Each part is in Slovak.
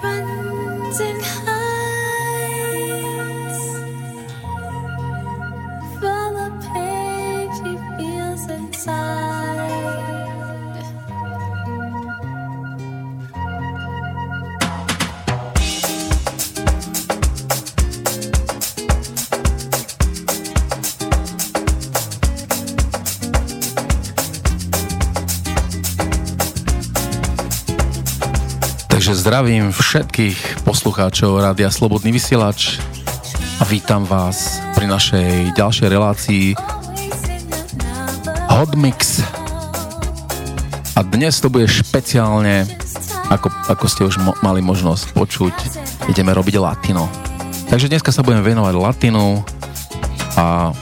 分。Zdravím všetkých poslucháčov Rádia Slobodný vysielač a vítam vás pri našej ďalšej relácii Hotmix. A dnes to bude špeciálne, ako, ako ste už mo- mali možnosť počuť, ideme robiť latino. Takže dneska sa budeme venovať latinu a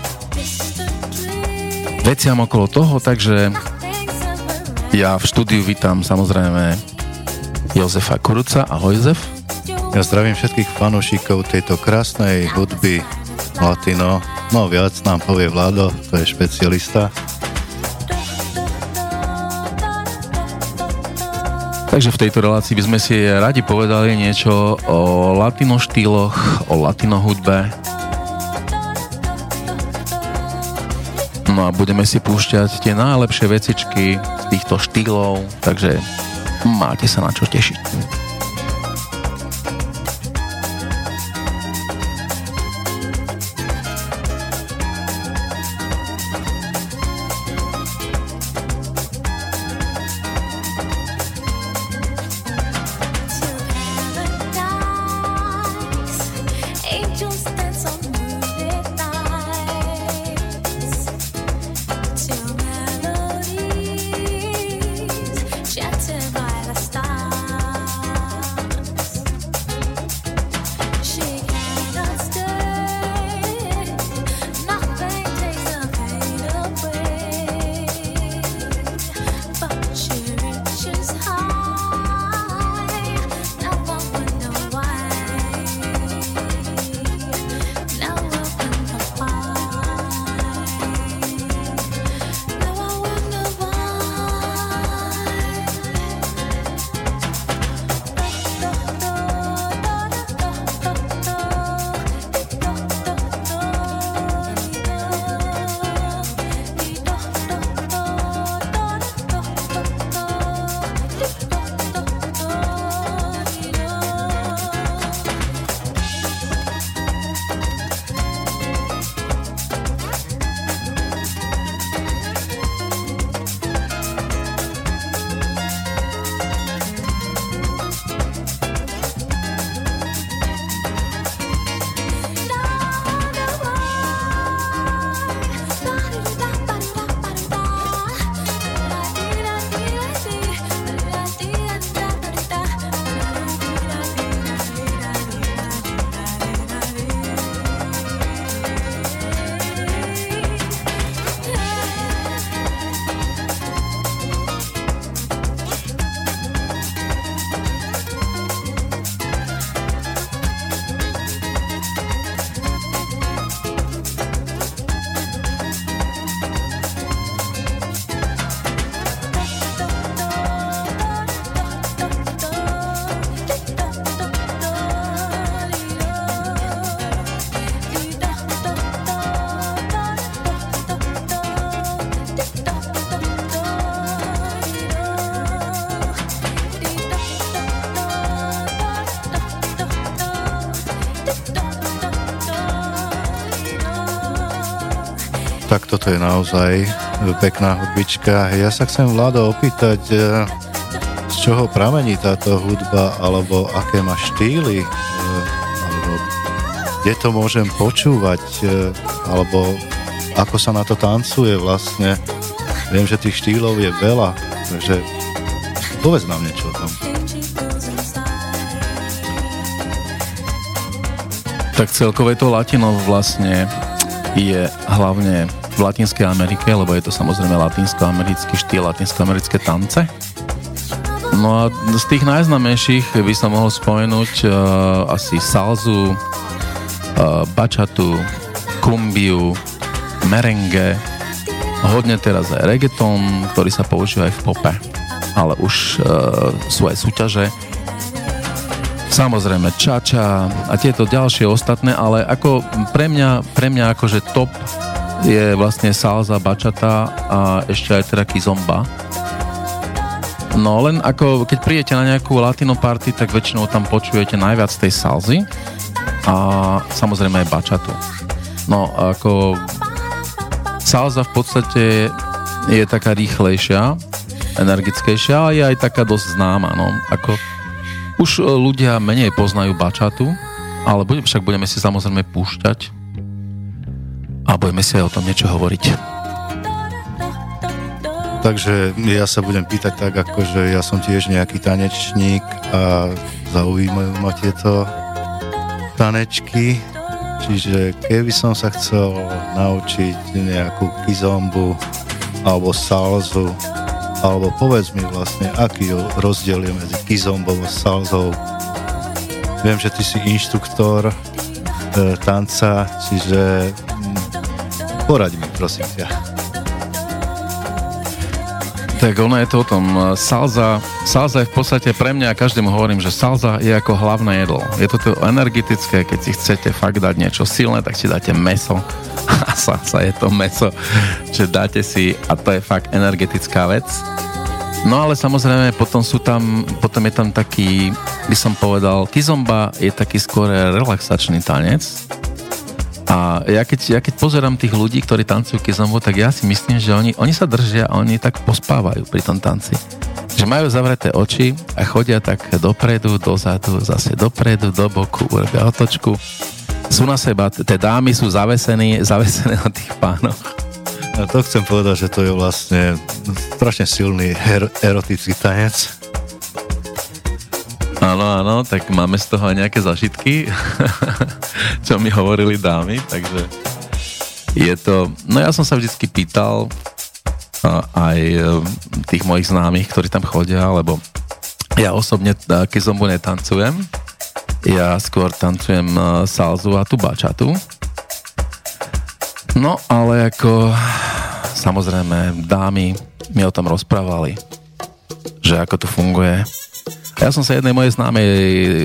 veciam okolo toho, takže ja v štúdiu vítam samozrejme Jozefa Kuruca. Ahoj Jozef. Ja zdravím všetkých fanúšikov tejto krásnej hudby Latino. No viac nám povie Vlado, to je špecialista. Takže v tejto relácii by sme si radi povedali niečo o latino štýloch, o latino hudbe. No a budeme si púšťať tie najlepšie vecičky z týchto štýlov, takže máte sa na čo tešiť. Toto je naozaj pekná hudbička. Ja sa chcem, Vlado, opýtať, e, z čoho pramení táto hudba, alebo aké má štýly, e, alebo kde to môžem počúvať, e, alebo ako sa na to tancuje vlastne. Viem, že tých štýlov je veľa, takže povedz nám niečo o tom. Tak celkové to latino vlastne je hlavne v Latinskej Amerike, lebo je to samozrejme latinsko-americký štýl, latinsko-americké tance. No a z tých najznamejších by som mohol spomenúť uh, asi salzu, uh, bačatu, kumbiu, merengue, hodne teraz aj reggaeton, ktorý sa používa aj v pope, ale už uh, sú aj súťaže. Samozrejme, čača a tieto ďalšie ostatné, ale ako pre mňa, pre mňa akože top je vlastne salsa, bačata a ešte aj teda kizomba. No len ako keď príjete na nejakú latino party, tak väčšinou tam počujete najviac tej salzy a samozrejme aj bačatu. No ako salsa v podstate je taká rýchlejšia, energickejšia a je aj taká dosť známa. No. Ako už e, ľudia menej poznajú bačatu, ale budem, však budeme si samozrejme púšťať a budeme si aj o tom niečo hovoriť. Takže ja sa budem pýtať tak, ako že ja som tiež nejaký tanečník a zaujímajú ma tieto tanečky, čiže keby som sa chcel naučiť nejakú kizombu alebo salzu, alebo povedz mi vlastne, aký rozdiel je medzi kizombou a salzou. Viem, že ty si inštruktor e, tanca, čiže poraď mi, prosím ťa. Tak ono je to o tom. Salza, salza je v podstate pre mňa, každému hovorím, že salza je ako hlavné jedlo. Je to energetické, keď si chcete fakt dať niečo silné, tak si dáte meso. A salsa je to meso, že dáte si, a to je fakt energetická vec. No ale samozrejme potom sú tam, potom je tam taký, by som povedal, kizomba je taký skôr relaxačný tanec, a ja keď, ja keď pozerám tých ľudí, ktorí tancujú kizombu, tak ja si myslím, že oni, oni sa držia a oni tak pospávajú pri tom tanci. Že majú zavreté oči a chodia tak dopredu, dozadu, zase dopredu, do boku, urobia otočku. Sú na seba, tie dámy sú zavesené, zavesené na tých pánoch. A to chcem povedať, že to je vlastne strašne silný her- erotický tanec Áno, áno, tak máme z toho aj nejaké zažitky, čo mi hovorili dámy, takže je to... No ja som sa vždycky pýtal aj e, tých mojich známych, ktorí tam chodia, lebo ja osobne kizombu netancujem, ja skôr tancujem e, salzu a tu bačatu. No, ale ako samozrejme dámy mi o tom rozprávali, že ako to funguje ja som sa jednej mojej známej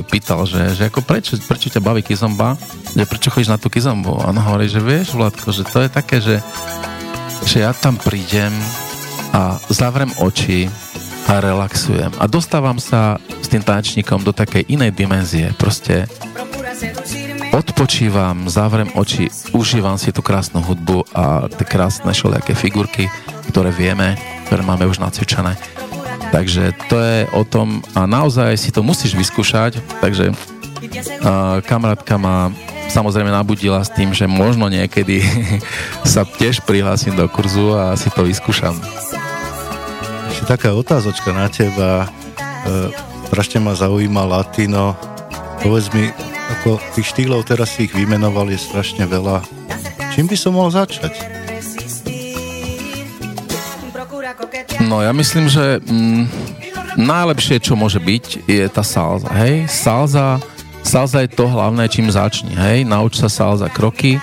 pýtal, že, že ako prečo, prečo ťa baví kizomba, že prečo chodíš na tú kizombu. A on hovorí, že vieš, Vladko, že to je také, že, že ja tam prídem a zavrem oči a relaxujem. A dostávam sa s tým tanečníkom do takej inej dimenzie. Proste odpočívam, zavrem oči, užívam si tú krásnu hudbu a tie krásne šoliaké figurky, ktoré vieme, ktoré máme už nacvičené. Takže to je o tom a naozaj si to musíš vyskúšať, takže uh, kamarátka ma samozrejme nabudila s tým, že možno niekedy sa tiež prihlásim do kurzu a si to vyskúšam. Ešte taká otázočka na teba. Uh, ma zaujíma latino. Povedz mi, ako tých štýlov teraz si ich vymenoval je strašne veľa. Čím by som mohol začať? No ja myslím, že mm, najlepšie, čo môže byť, je tá salza, hej? Salza, salza je to hlavné, čím začni, hej? Nauč sa salza kroky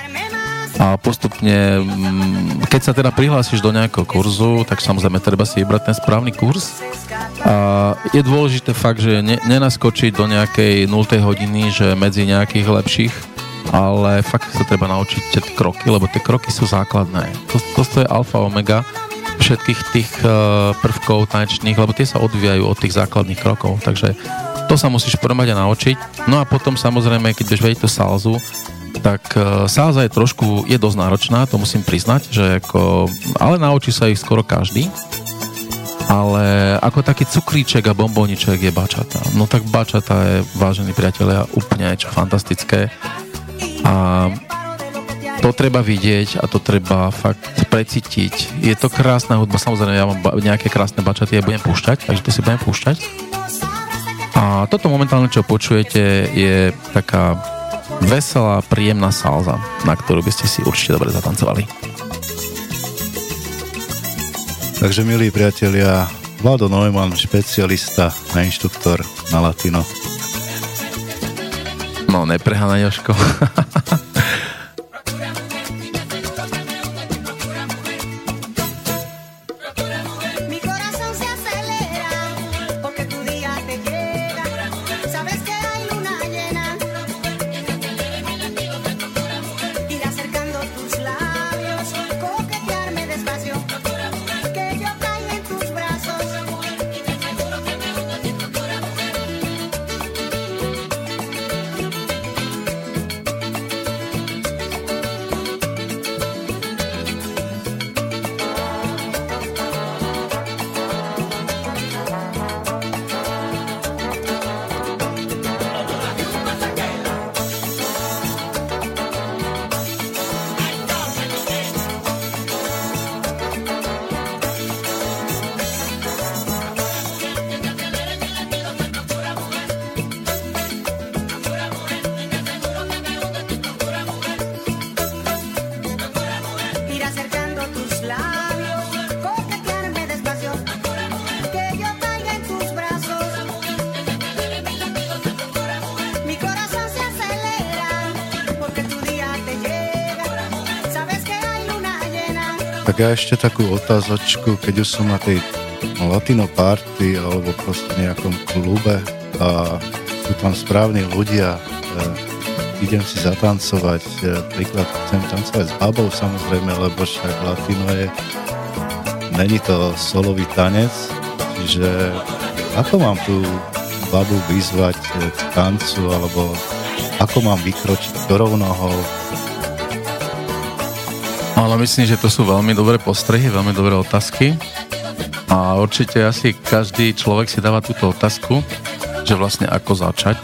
a postupne, mm, keď sa teda prihlásiš do nejakého kurzu, tak samozrejme treba si vybrať ten správny kurz. A je dôležité fakt, že ne, nenaskočiť do nejakej 0. hodiny, že medzi nejakých lepších, ale fakt sa treba naučiť tie kroky, lebo tie kroky sú základné. To, to, je alfa omega všetkých tých eh, prvkov tanečných, lebo tie sa odvíjajú od tých základných krokov, takže to sa musíš prvom a naučiť. No a potom samozrejme, keď budeš vedieť tú salzu, tak uh, salza je trošku, je dosť náročná, to musím priznať, že ako, ale naučí sa ich skoro každý. Ale ako taký cukríček a bomboniček je bačata. No tak bačata je, vážení priatelia, úplne niečo fantastické. A to treba vidieť a to treba fakt precítiť. Je to krásna hudba, samozrejme ja mám nejaké krásne bačaty, ja budem púšťať, takže to si budem púšťať. A toto momentálne, čo počujete, je taká veselá, príjemná salza, na ktorú by ste si určite dobre zatancovali. Takže, milí priatelia, Vlado Neumann, špecialista na inštruktor na latino. No, neprehána, Joško. ešte takú otázočku, keď už som na tej latino party alebo proste nejakom klube a sú tam správni ľudia, e, idem si zatancovať, e, príklad chcem tancovať s babou samozrejme, lebo však latino je, není to solový tanec, čiže ako mám tu babu vyzvať e, k tancu alebo ako mám vykročiť ktorou nohou, ale myslím, že to sú veľmi dobré postrehy, veľmi dobré otázky. A určite asi každý človek si dáva túto otázku, že vlastne ako začať,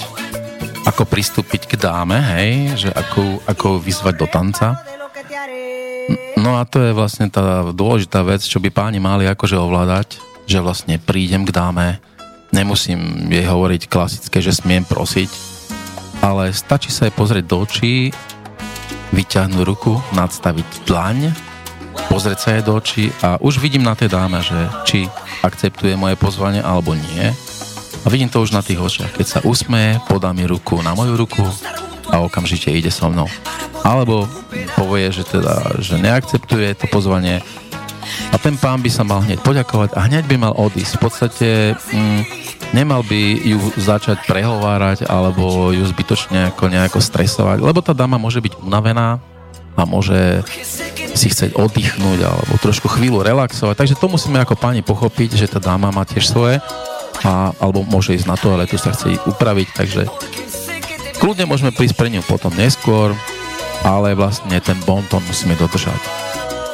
ako pristúpiť k dáme, hej, že ako, ako vyzvať do tanca. No a to je vlastne tá dôležitá vec, čo by páni mali akože ovládať, že vlastne prídem k dáme, nemusím jej hovoriť klasické, že smiem prosiť, ale stačí sa jej pozrieť do očí vyťahnuť ruku, nadstaviť dlaň, pozrieť sa jej do očí a už vidím na tej dáme, že či akceptuje moje pozvanie alebo nie. A vidím to už na tých očiach. Keď sa usmeje, podá mi ruku na moju ruku a okamžite ide so mnou. Alebo povie, že teda, že neakceptuje to pozvanie a ten pán by sa mal hneď poďakovať a hneď by mal odísť. V podstate mm, nemal by ju začať prehovárať alebo ju zbytočne ako nejako stresovať, lebo tá dáma môže byť unavená a môže si chcieť oddychnúť alebo trošku chvíľu relaxovať. Takže to musíme ako páni pochopiť, že tá dáma má tiež svoje a, alebo môže ísť na to, ale tu sa chce upraviť, takže kľudne môžeme prísť pre ňu potom neskôr, ale vlastne ten bonton musíme dodržať.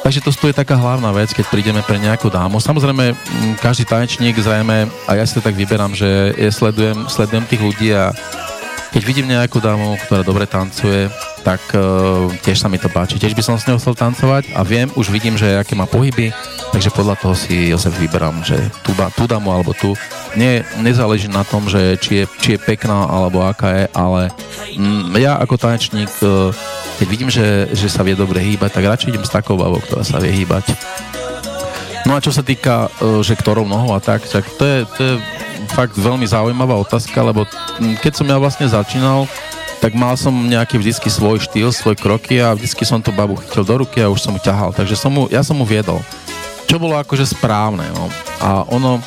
Takže to je taká hlavná vec, keď prídeme pre nejakú dámu. Samozrejme, každý tanečník zrejme, a ja si to tak vyberám, že ja sledujem, sledujem tých ľudí a keď vidím nejakú dámu, ktorá dobre tancuje, tak uh, tiež sa mi to páči. Tiež by som s ňou chcel tancovať a viem, už vidím, že aké má pohyby, takže podľa toho si Jozef vyberám, že tú, tú dámu alebo tu. Nie, nezáleží na tom, že či je, či je pekná alebo aká je, ale mm, ja ako tanečník uh, keď vidím, že, že sa vie dobre hýbať, tak radšej idem s takou babou, ktorá sa vie hýbať. No a čo sa týka, e, že ktorou nohou a tak, tak to je, to je fakt veľmi zaujímavá otázka, lebo keď som ja vlastne začínal, tak mal som nejaký vždycky svoj štýl, svoj kroky a vždycky som tú babu chytil do ruky a už som mu ťahal. Takže som mu, ja som mu viedol. Čo bolo akože správne. No. A ono,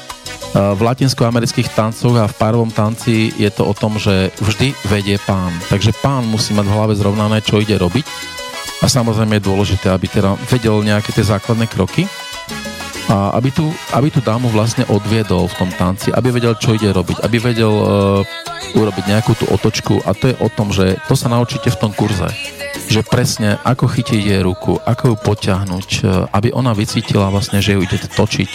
v latinskoamerických tancoch a v párovom tanci je to o tom, že vždy vedie pán. Takže pán musí mať v hlave zrovnané, čo ide robiť. A samozrejme je dôležité, aby teda vedel nejaké tie základné kroky a aby tu, aby tu dámu vlastne odviedol v tom tanci, aby vedel, čo ide robiť, aby vedel uh, urobiť nejakú tú otočku a to je o tom, že to sa naučíte v tom kurze že presne ako chytiť jej ruku, ako ju potiahnuť, e, aby ona vycítila vlastne, že ju ide točiť.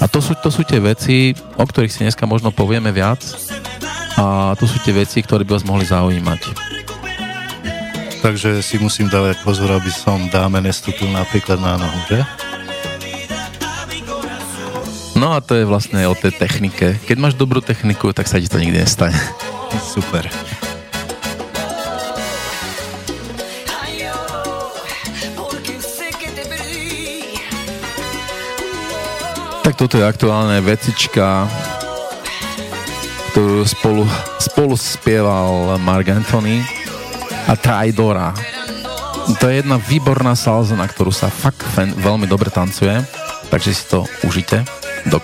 A to sú, to sú tie veci, o ktorých si dneska možno povieme viac a to sú tie veci, ktoré by vás mohli zaujímať. Takže si musím dávať pozor, aby som dáme nestúpil napríklad na nohu, že? No a to je vlastne o tej technike. Keď máš dobrú techniku, tak sa ti to nikdy nestane. Super. Tak toto je aktuálne vecička, ktorú spolu, spolu spieval Mark Anthony a Traidora. To je jedna výborná salza, na ktorú sa fakt veľmi dobre tancuje, takže si to užite do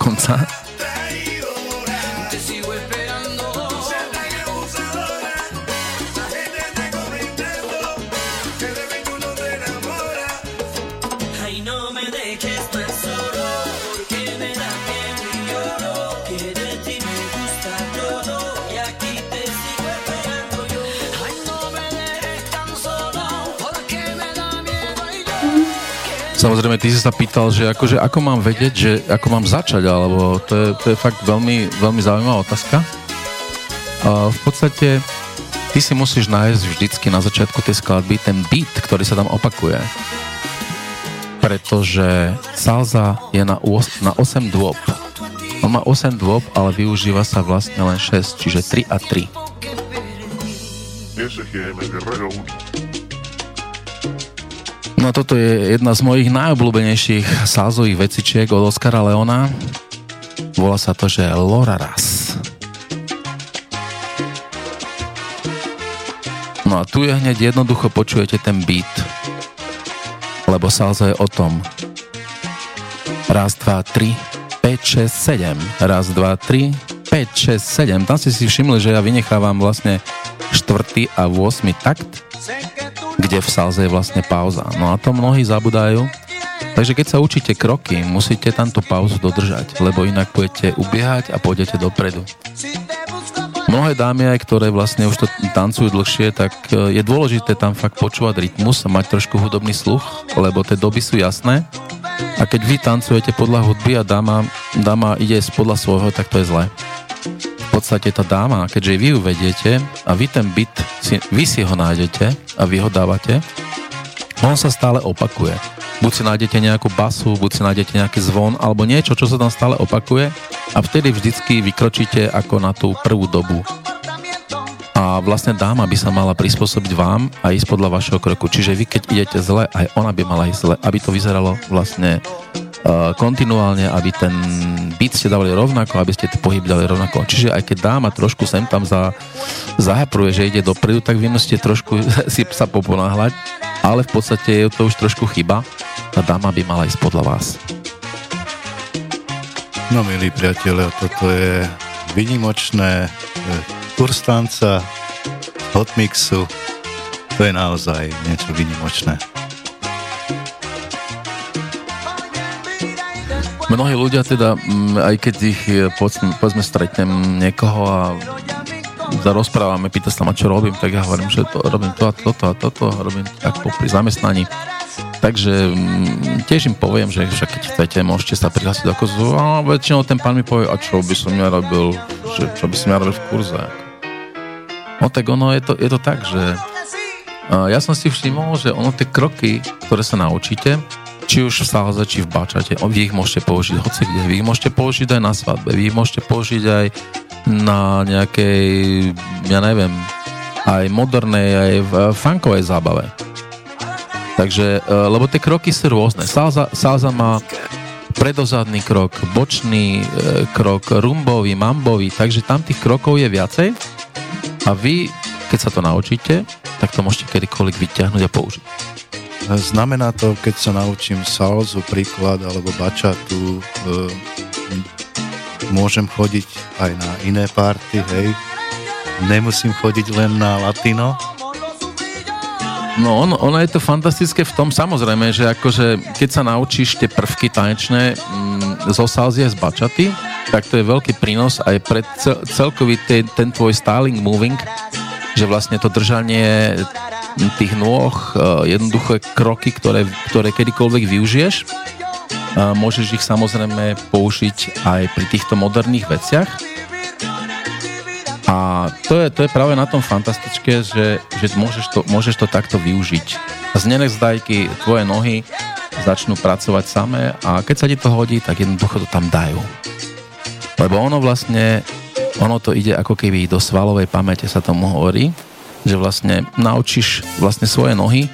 Samozrejme, ty si sa pýtal, že akože, ako mám vedieť, že ako mám začať, alebo to je, to je fakt veľmi, veľmi zaujímavá otázka. A v podstate ty si musíš nájsť vždycky na začiatku tej skladby ten beat, ktorý sa tam opakuje. Pretože salza je na, 8, na 8 dôb. On má 8 dôb, ale využíva sa vlastne len 6, čiže 3 a 3. No toto je jedna z mojich najobľúbenejších sázových vecičiek od Oscara Leona. Volá sa to, že Lora Ras. No a tu je hneď jednoducho počujete ten beat. Lebo salza je o tom, Raz, dva, tri, 5, 6, 7. Raz, dva, tri, 5, 6, 7. Tam ste si všimli, že ja vynechávam vlastne štvrtý a 8 takt, kde v salze je vlastne pauza. No a to mnohí zabudajú. Takže keď sa učíte kroky, musíte tamto pauzu dodržať, lebo inak budete ubiehať a pôjdete dopredu. Mnohé dámy aj, ktoré vlastne už to tancujú dlhšie, tak e, je dôležité tam fakt počúvať rytmus a mať trošku hudobný sluch, lebo tie doby sú jasné. A keď vy tancujete podľa hudby a dáma, dáma ide podľa svojho, tak to je zlé podstate tá dáma, keďže vy ju vediete a vy ten byt, si, vy si ho nájdete a vy ho dávate, on sa stále opakuje. Buď si nájdete nejakú basu, buď si nájdete nejaký zvon, alebo niečo, čo sa tam stále opakuje a vtedy vždycky vykročíte ako na tú prvú dobu. A vlastne dáma by sa mala prispôsobiť vám a ísť podľa vašeho kroku. Čiže vy, keď idete zle, aj ona by mala ísť zle, aby to vyzeralo vlastne kontinuálne, aby ten byt ste dávali rovnako, aby ste pohyb dali rovnako. Čiže aj keď dáma trošku sem tam za, zahapruje, že ide dopredu, tak vy musíte trošku si sa poponáhľať, ale v podstate je to už trošku chyba. Tá dáma by mala ísť podľa vás. No milí priatelia, toto je vynimočné kurz tanca hotmixu. To je naozaj niečo vynimočné. Mnohí ľudia teda, mm, aj keď ich e, povedzme stretnem niekoho a rozprávame, pýta sa ma, čo robím, tak ja hovorím, že to, robím to a toto a toto, robím tak popri zamestnaní. Takže mm, tiež im poviem, že však keď chcete, môžete sa prihlásiť do kozu a väčšinou ten pán mi povie, a čo by som ja robil, že, čo by som ja robil v kurze. No tak ono je to, je to tak, že ja som si všimol, že ono tie kroky, ktoré sa naučíte, či už v Salze, či v Bačate. Vy ich môžete použiť hoci kde. Vy ich môžete použiť aj na svadbe. Vy ich môžete použiť aj na nejakej, ja neviem, aj modernej, aj v funkovej zábave. Takže, e, lebo tie kroky sú rôzne. Salza, salza má predozadný krok, bočný e, krok, rumbový, mambový, takže tam tých krokov je viacej a vy, keď sa to naučíte, tak to môžete kedykoľvek vyťahnuť a použiť. Znamená to, keď sa naučím salzu, príklad, alebo bačatu, e, môžem chodiť aj na iné party, hej? Nemusím chodiť len na latino? No, on, ono je to fantastické v tom, samozrejme, že akože keď sa naučíš tie prvky tanečné mm, zo salzie z bačaty, tak to je veľký prínos aj pre cel, celkový ten, ten tvoj styling moving, že vlastne to držanie tých nôh, e, jednoduché kroky, ktoré, ktoré kedykoľvek využiješ. Môžeš ich samozrejme použiť aj pri týchto moderných veciach. A to je, to je práve na tom fantastické, že, že môžeš, to, môžeš to takto využiť. Z nevzdajky tvoje nohy začnú pracovať samé a keď sa ti to hodí, tak jednoducho to tam dajú. Lebo ono vlastne, ono to ide ako keby do svalovej pamäte sa tomu hovorí že vlastne naučíš vlastne svoje nohy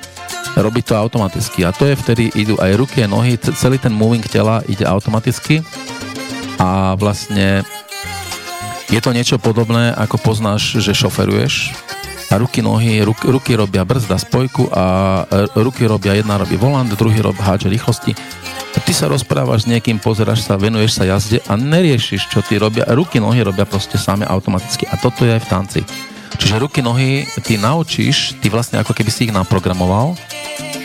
robiť to automaticky. A to je vtedy idú aj ruky a nohy, celý ten moving tela ide automaticky a vlastne je to niečo podobné, ako poznáš, že šoferuješ a ruky, nohy, ruky, ruky robia brzda, spojku a ruky robia, jedna robí volant, druhý rob háče rýchlosti. Ty sa rozprávaš s niekým, pozeráš sa, venuješ sa jazde a neriešiš, čo ty robia. Ruky, nohy robia proste same automaticky. A toto je aj v tanci. Čiže ruky, nohy ty naučíš, ty vlastne ako keby si ich naprogramoval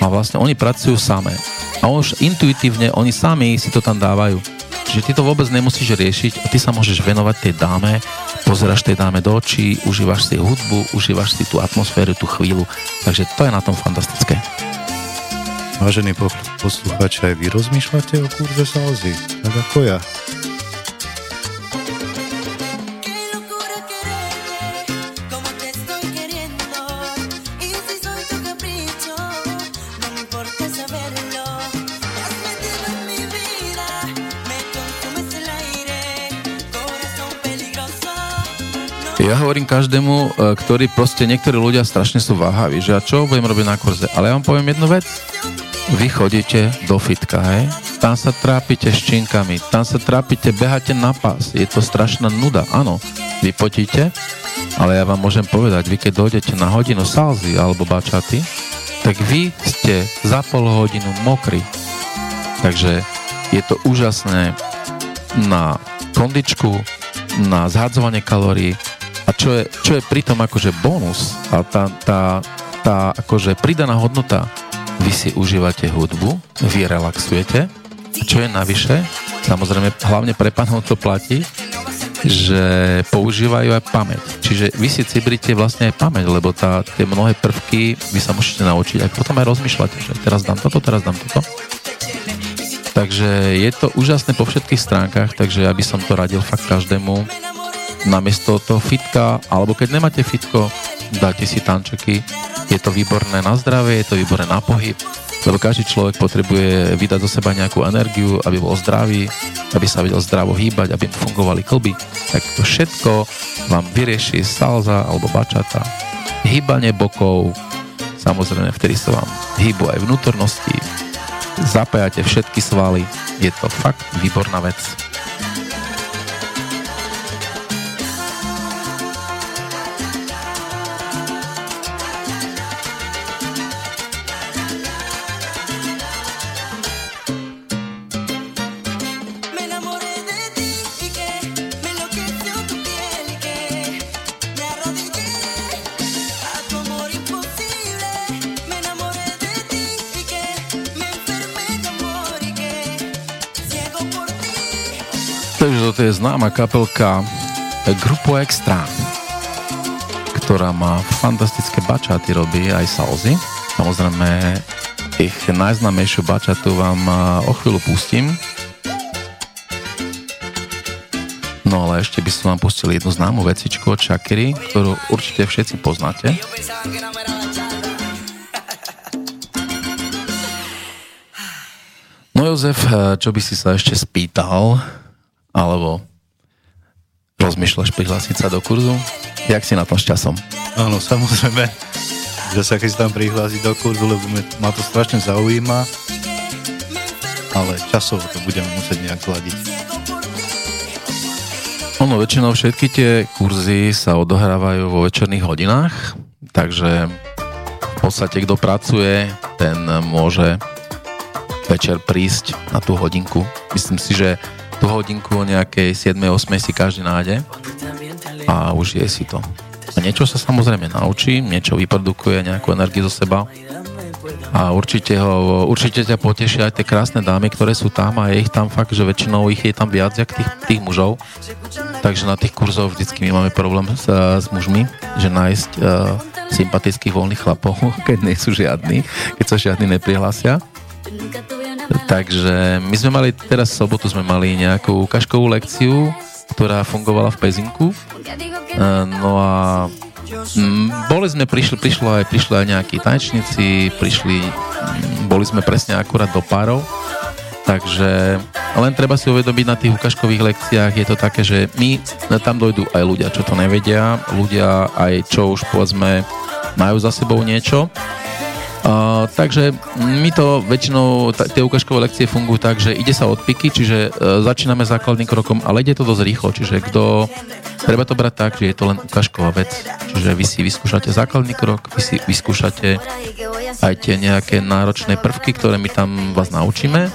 a vlastne oni pracujú samé. A už intuitívne oni sami si to tam dávajú. Čiže ty to vôbec nemusíš riešiť a ty sa môžeš venovať tej dáme, pozeráš tej dáme do očí, užívaš si hudbu, užívaš si tú atmosféru, tú chvíľu. Takže to je na tom fantastické. Vážení poslucháči, aj vy rozmýšľate o kurze salzy, tak ako ja. Ja hovorím každému, e, ktorý proste, niektorí ľudia strašne sú váhaví, že a čo budem robiť na kurze. Ale ja vám poviem jednu vec. Vy chodíte do fitka, hej? Tam sa trápite s činkami, tam sa trápite, beháte na pás. Je to strašná nuda, áno. Vy potíte, ale ja vám môžem povedať, vy keď dojdete na hodinu salzy alebo bačaty, tak vy ste za pol hodinu mokrí. Takže Je to úžasné na kondičku, na zhadzovanie kalórií a čo je, čo je pritom akože bonus a tá, tá, tá akože pridaná hodnota, vy si užívate hudbu, vy relaxujete a čo je navyše, samozrejme hlavne pre pánov to platí, že používajú aj pamäť. Čiže vy si cibrite vlastne aj pamäť, lebo tá, tie mnohé prvky vy sa môžete naučiť a potom aj rozmýšľate, že teraz dám toto, teraz dám toto. Takže je to úžasné po všetkých stránkach, takže ja by som to radil fakt každému namiesto toho fitka, alebo keď nemáte fitko, dáte si tančeky, je to výborné na zdravie, je to výborné na pohyb, lebo každý človek potrebuje vydať zo seba nejakú energiu, aby bol zdravý, aby sa vedel zdravo hýbať, aby fungovali klby. Tak to všetko vám vyrieši salza alebo bačata, hýbanie bokov, samozrejme vtedy sa vám hýbu aj vnútornosti, zapájate všetky svaly, je to fakt výborná vec. To je známa kapelka Grupo Extra, ktorá má fantastické bačaty, robí aj salzy. Samozrejme, ich najznámejšiu bačatu vám o chvíľu pustím. No ale ešte by som vám pustil jednu známu vecičku od Shakiri, ktorú určite všetci poznáte. No Jozef, čo by si sa ešte spýtal? Alebo rozmýšľaš prihlásiť sa do kurzu? Jak si na tom s časom? Áno, samozrejme, že sa chystám prihlásiť do kurzu, lebo ma to strašne zaujíma, ale časovo to budeme musieť nejak zladiť. Ono, väčšinou všetky tie kurzy sa odohrávajú vo večerných hodinách, takže v podstate kto pracuje, ten môže večer prísť na tú hodinku. Myslím si, že tú hodinku o nejakej 7-8 si každý nájde a už je si to. A niečo sa samozrejme naučí, niečo vyprodukuje, nejakú energiu zo seba a určite, ho, určite ťa potešia aj tie krásne dámy, ktoré sú tam a je ich tam fakt, že väčšinou ich je tam viac, jak tých, tých mužov. Takže na tých kurzoch vždycky my máme problém s, s mužmi, že nájsť uh, sympatických voľných chlapov, keď nie sú žiadni, keď sa žiadni neprihlásia. Takže my sme mali, teraz v sobotu sme mali nejakú kaškovú lekciu, ktorá fungovala v Pezinku. No a mm, boli sme, prišli, prišlo aj, prišli aj nejakí tanečníci, prišli, mm, boli sme presne akurát do párov, takže len treba si uvedomiť na tých ukážkových lekciách, je to také, že my, tam dojdú aj ľudia, čo to nevedia, ľudia aj čo už povedzme majú za sebou niečo Takže my to väčšinou, t- tie ukážkové lekcie fungujú tak, že ide sa od piky, čiže uh, začíname základným krokom, ale ide to dosť rýchlo, čiže kto, treba to brať tak, že je to len ukážková vec, čiže vy si vyskúšate základný krok, vy si vyskúšate aj tie nejaké náročné prvky, ktoré my tam vás naučíme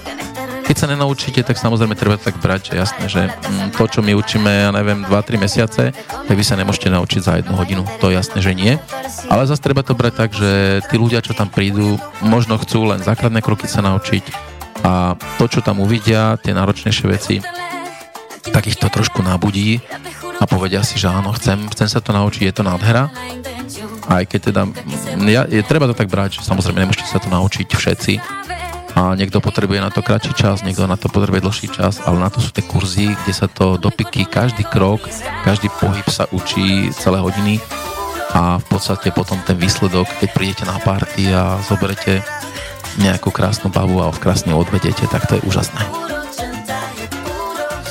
keď sa nenaučíte, tak samozrejme treba tak brať, že jasné, že mm, to, čo my učíme, ja neviem, 2-3 mesiace, tak vy sa nemôžete naučiť za jednu hodinu. To je jasné, že nie. Ale zase treba to brať tak, že tí ľudia, čo tam prídu, možno chcú len základné kroky sa naučiť a to, čo tam uvidia, tie náročnejšie veci, tak ich to trošku nabudí a povedia si, že áno, chcem, chcem sa to naučiť, je to nádhera. Aj keď teda, ja, je, treba to tak brať, že samozrejme nemôžete sa to naučiť všetci, a niekto potrebuje na to kratší čas, niekto na to potrebuje dlhší čas, ale na to sú tie kurzy, kde sa to dopiky, každý krok, každý pohyb sa učí celé hodiny a v podstate potom ten výsledok, keď prídete na party a zoberete nejakú krásnu babu a krásne odvedete, tak to je úžasné.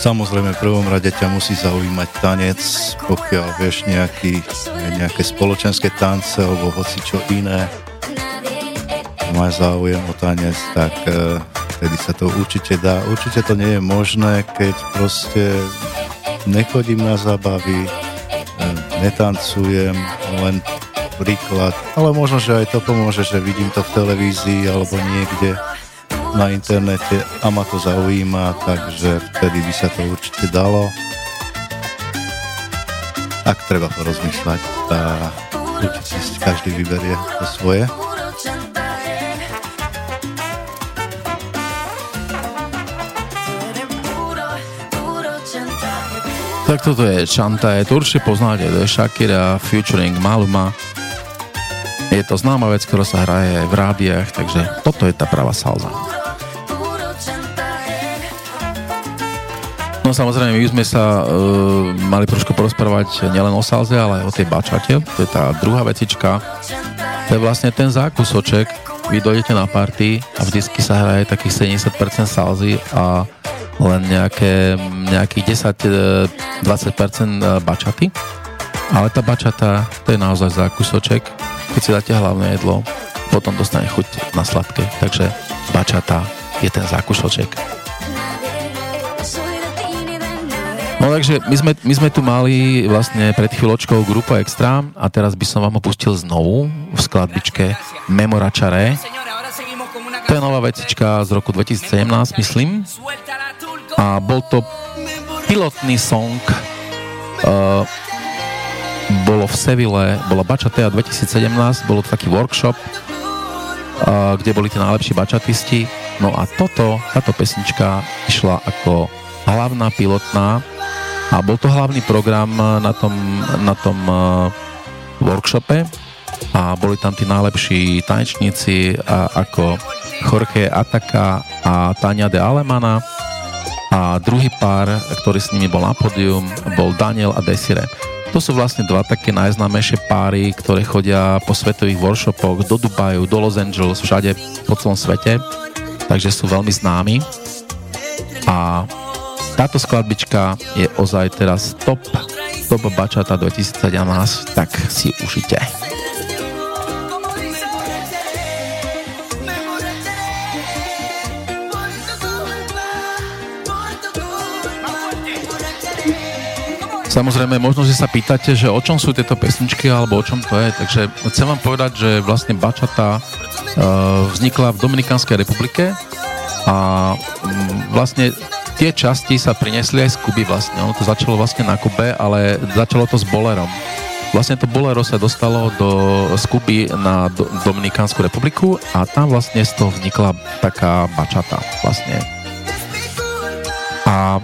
Samozrejme, v prvom rade ťa musí zaujímať tanec, pokiaľ vieš nejaký, nejaké spoločenské tance alebo hoci čo iné, máš záujem o tanec, tak vtedy sa to určite dá. Určite to nie je možné, keď proste nechodím na zábavy, uh, netancujem, len príklad, ale možno, že aj to pomôže, že vidím to v televízii alebo niekde na internete a ma to zaujíma, takže vtedy by sa to určite dalo. Ak treba porozmýšľať, tak určite si každý vyberie to svoje. Tak toto je Chantaje, to určite poznáte, to je Shakira featuring Maluma. Je to známa vec, ktorá sa hraje v rádiách, takže toto je tá pravá salza. No samozrejme, my sme sa uh, mali trošku porozprávať nielen o salze, ale aj o tej bačate. To je tá druhá vecička. To je vlastne ten zákusoček. Vy dojdete na party a vždycky sa hraje takých 70% salzy a len nejaké, nejakých 10-20% e, bačaty. Ale tá bačata, to je naozaj zákusoček. Keď si dáte hlavné jedlo, potom dostane chuť na sladké. Takže bačata je ten zákusoček. No takže my sme, my sme tu mali vlastne pred chvíľočkou grupa Extra a teraz by som vám ho pustil znovu v skladbičke Memoračare. To je nová vecička z roku 2017, myslím a bol to pilotný song uh, bolo v Seville, bola Bačatea 2017, bolo to taký workshop, uh, kde boli tie najlepší bačatisti. No a toto, táto pesnička išla ako hlavná pilotná a bol to hlavný program na tom, na tom uh, workshope a boli tam tí najlepší tanečníci a, ako Jorge Ataka a Tania de Alemana a druhý pár, ktorý s nimi bol na pódium, bol Daniel a Desire. To sú vlastne dva také najznámejšie páry, ktoré chodia po svetových workshopoch do Dubaju, do Los Angeles, všade po celom svete, takže sú veľmi známi. A táto skladbička je ozaj teraz top, top Bachata 2017, tak si užite. Samozrejme, možno, že sa pýtate, že o čom sú tieto pesničky alebo o čom to je, takže chcem vám povedať, že vlastne Bačata uh, vznikla v Dominikánskej republike a um, vlastne tie časti sa priniesli aj z Kuby vlastne. Ono to začalo vlastne na Kube, ale začalo to s bolerom. Vlastne to bolero sa dostalo do, z Kuby na do, Dominikánsku republiku a tam vlastne z toho vznikla taká bačata vlastne. A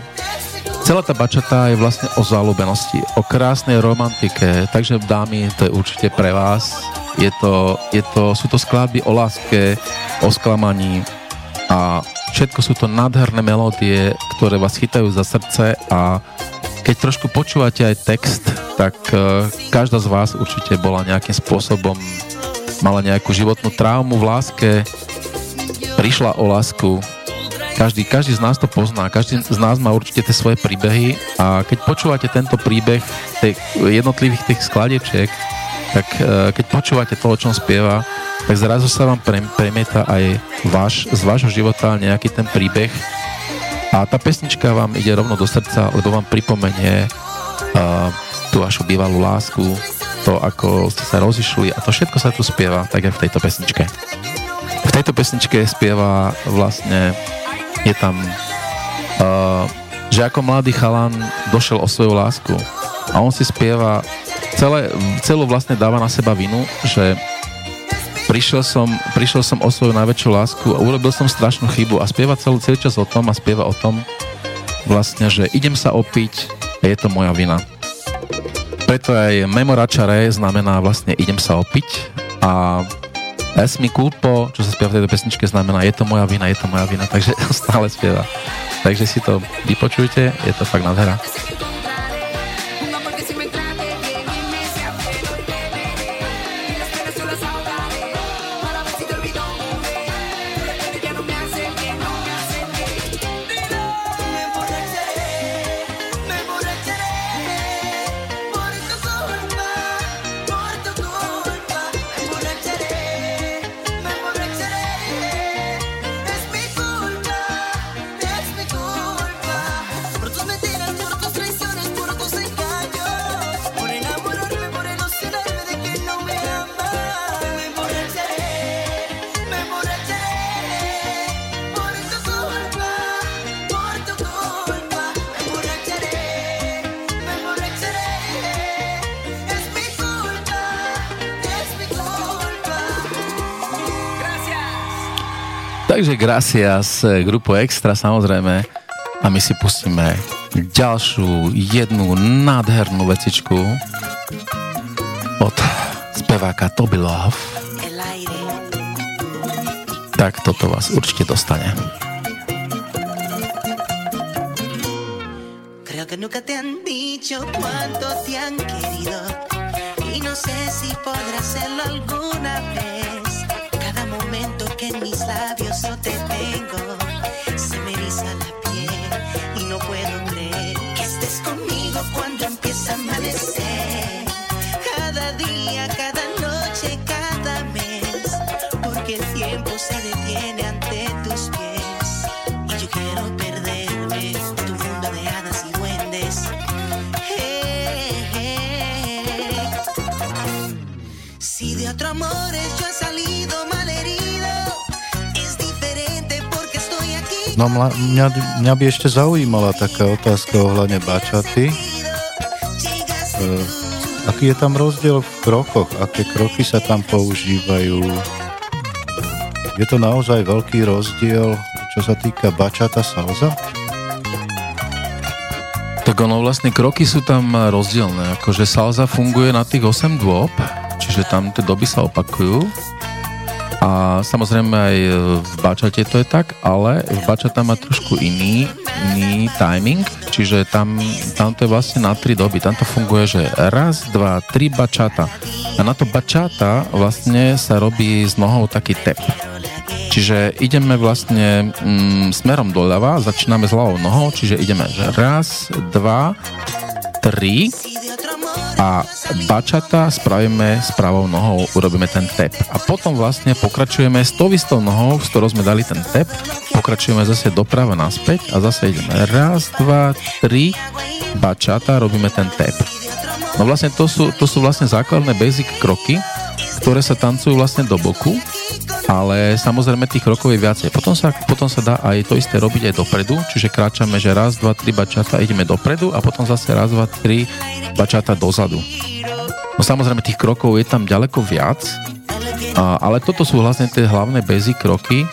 Celá tá bačata je vlastne o záľubenosti, o krásnej romantike, takže dámy, to je určite pre vás. Je to, je to, sú to skladby o láske, o sklamaní a všetko sú to nádherné melódie, ktoré vás chytajú za srdce a keď trošku počúvate aj text, tak uh, každá z vás určite bola nejakým spôsobom mala nejakú životnú traumu v láske, prišla o lásku, každý, každý z nás to pozná, každý z nás má určite tie svoje príbehy a keď počúvate tento príbeh tých jednotlivých tých skladičiek, tak e, keď počúvate to, o čom spieva, tak zrazu sa vám premieta aj váš, z vášho života nejaký ten príbeh a tá pesnička vám ide rovno do srdca, lebo vám pripomenie uh, tú vašu bývalú lásku, to, ako ste sa rozišli a to všetko sa tu spieva, tak aj v tejto pesničke. V tejto pesničke spieva vlastne je tam, uh, že ako mladý chalan došel o svoju lásku a on si spieva, celé, celú vlastne dáva na seba vinu, že prišiel som, prišiel som o svoju najväčšiu lásku a urobil som strašnú chybu a spieva celý, celý čas o tom a spieva o tom vlastne, že idem sa opiť a je to moja vina. Preto aj memoračare znamená vlastne idem sa opiť a Es mi culpo, čo sa spieva v tejto pesničke, znamená je to moja vina, je to moja vina, takže stále spieva. Takže si to vypočujte, je to fakt nádhera. Takže gracias grupu Extra samozrejme a my si pustíme ďalšiu jednu nádhernú vecičku od speváka Toby Love. Tak toto vás určite dostane. Creo que nunca te han dicho cuánto te han querido y no sé si podrás hacerlo alguna vez. En mis labios yo te tengo se me eriza la piel y no puedo creer que estés conmigo cuando empieza a amanecer. No mla, mňa, mňa by ešte zaujímala taká otázka ohľadne bačaty. E, aký je tam rozdiel v krokoch? Aké kroky sa tam používajú? Je to naozaj veľký rozdiel, čo sa týka bačata salsa? Tak ono vlastne kroky sú tam rozdielne, akože salza funguje na tých 8 dôb, čiže tam tie doby sa opakujú a samozrejme aj v bačate to je tak, ale v bačata má trošku iný, iný timing, čiže tam, tam to je vlastne na tri doby. Tam to funguje, že raz, dva, tri bačata. A na to bačata vlastne sa robí s nohou taký tep. Čiže ideme vlastne mm, smerom doľava, začíname s ľavou nohou, čiže ideme, že raz, dva, tri a bačata spravíme s pravou nohou, urobíme ten tep. A potom vlastne pokračujeme s tou istou nohou, s ktorou sme dali ten tep, pokračujeme zase doprava naspäť a zase ideme raz, dva, tri, bačata, robíme ten tep. No vlastne to sú, to sú vlastne základné basic kroky, ktoré sa tancujú vlastne do boku ale samozrejme tých krokov je viacej. Potom sa, potom sa dá aj to isté robiť aj dopredu, čiže kráčame, že raz, dva, tri bačata ideme dopredu a potom zase raz, dva, tri bačata dozadu. No samozrejme tých krokov je tam ďaleko viac, a, ale toto sú vlastne tie hlavné basic kroky,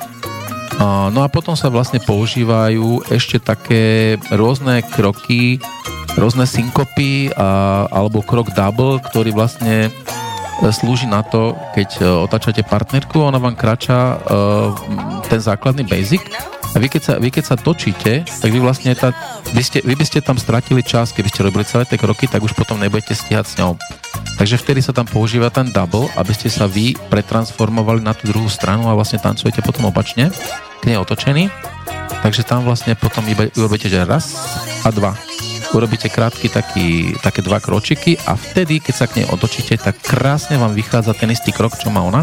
a, no a potom sa vlastne používajú ešte také rôzne kroky, rôzne synkopy a, alebo krok double, ktorý vlastne slúži na to, keď e, otáčate partnerku, ona vám kráča uh, ten základný basic a vy keď, sa, vy keď sa točíte, tak vy vlastne tá, vy, ste, vy by ste tam stratili čas, keby ste robili celé tie kroky, tak už potom nebudete stíhať s ňou. Takže vtedy sa tam používa ten double, aby ste sa vy pretransformovali na tú druhú stranu a vlastne tancujete potom opačne, k nej otočený. Takže tam vlastne potom iba urobíte, že raz a dva urobíte krátky taký, také dva kročiky a vtedy, keď sa k nej otočíte, tak krásne vám vychádza ten istý krok, čo má ona.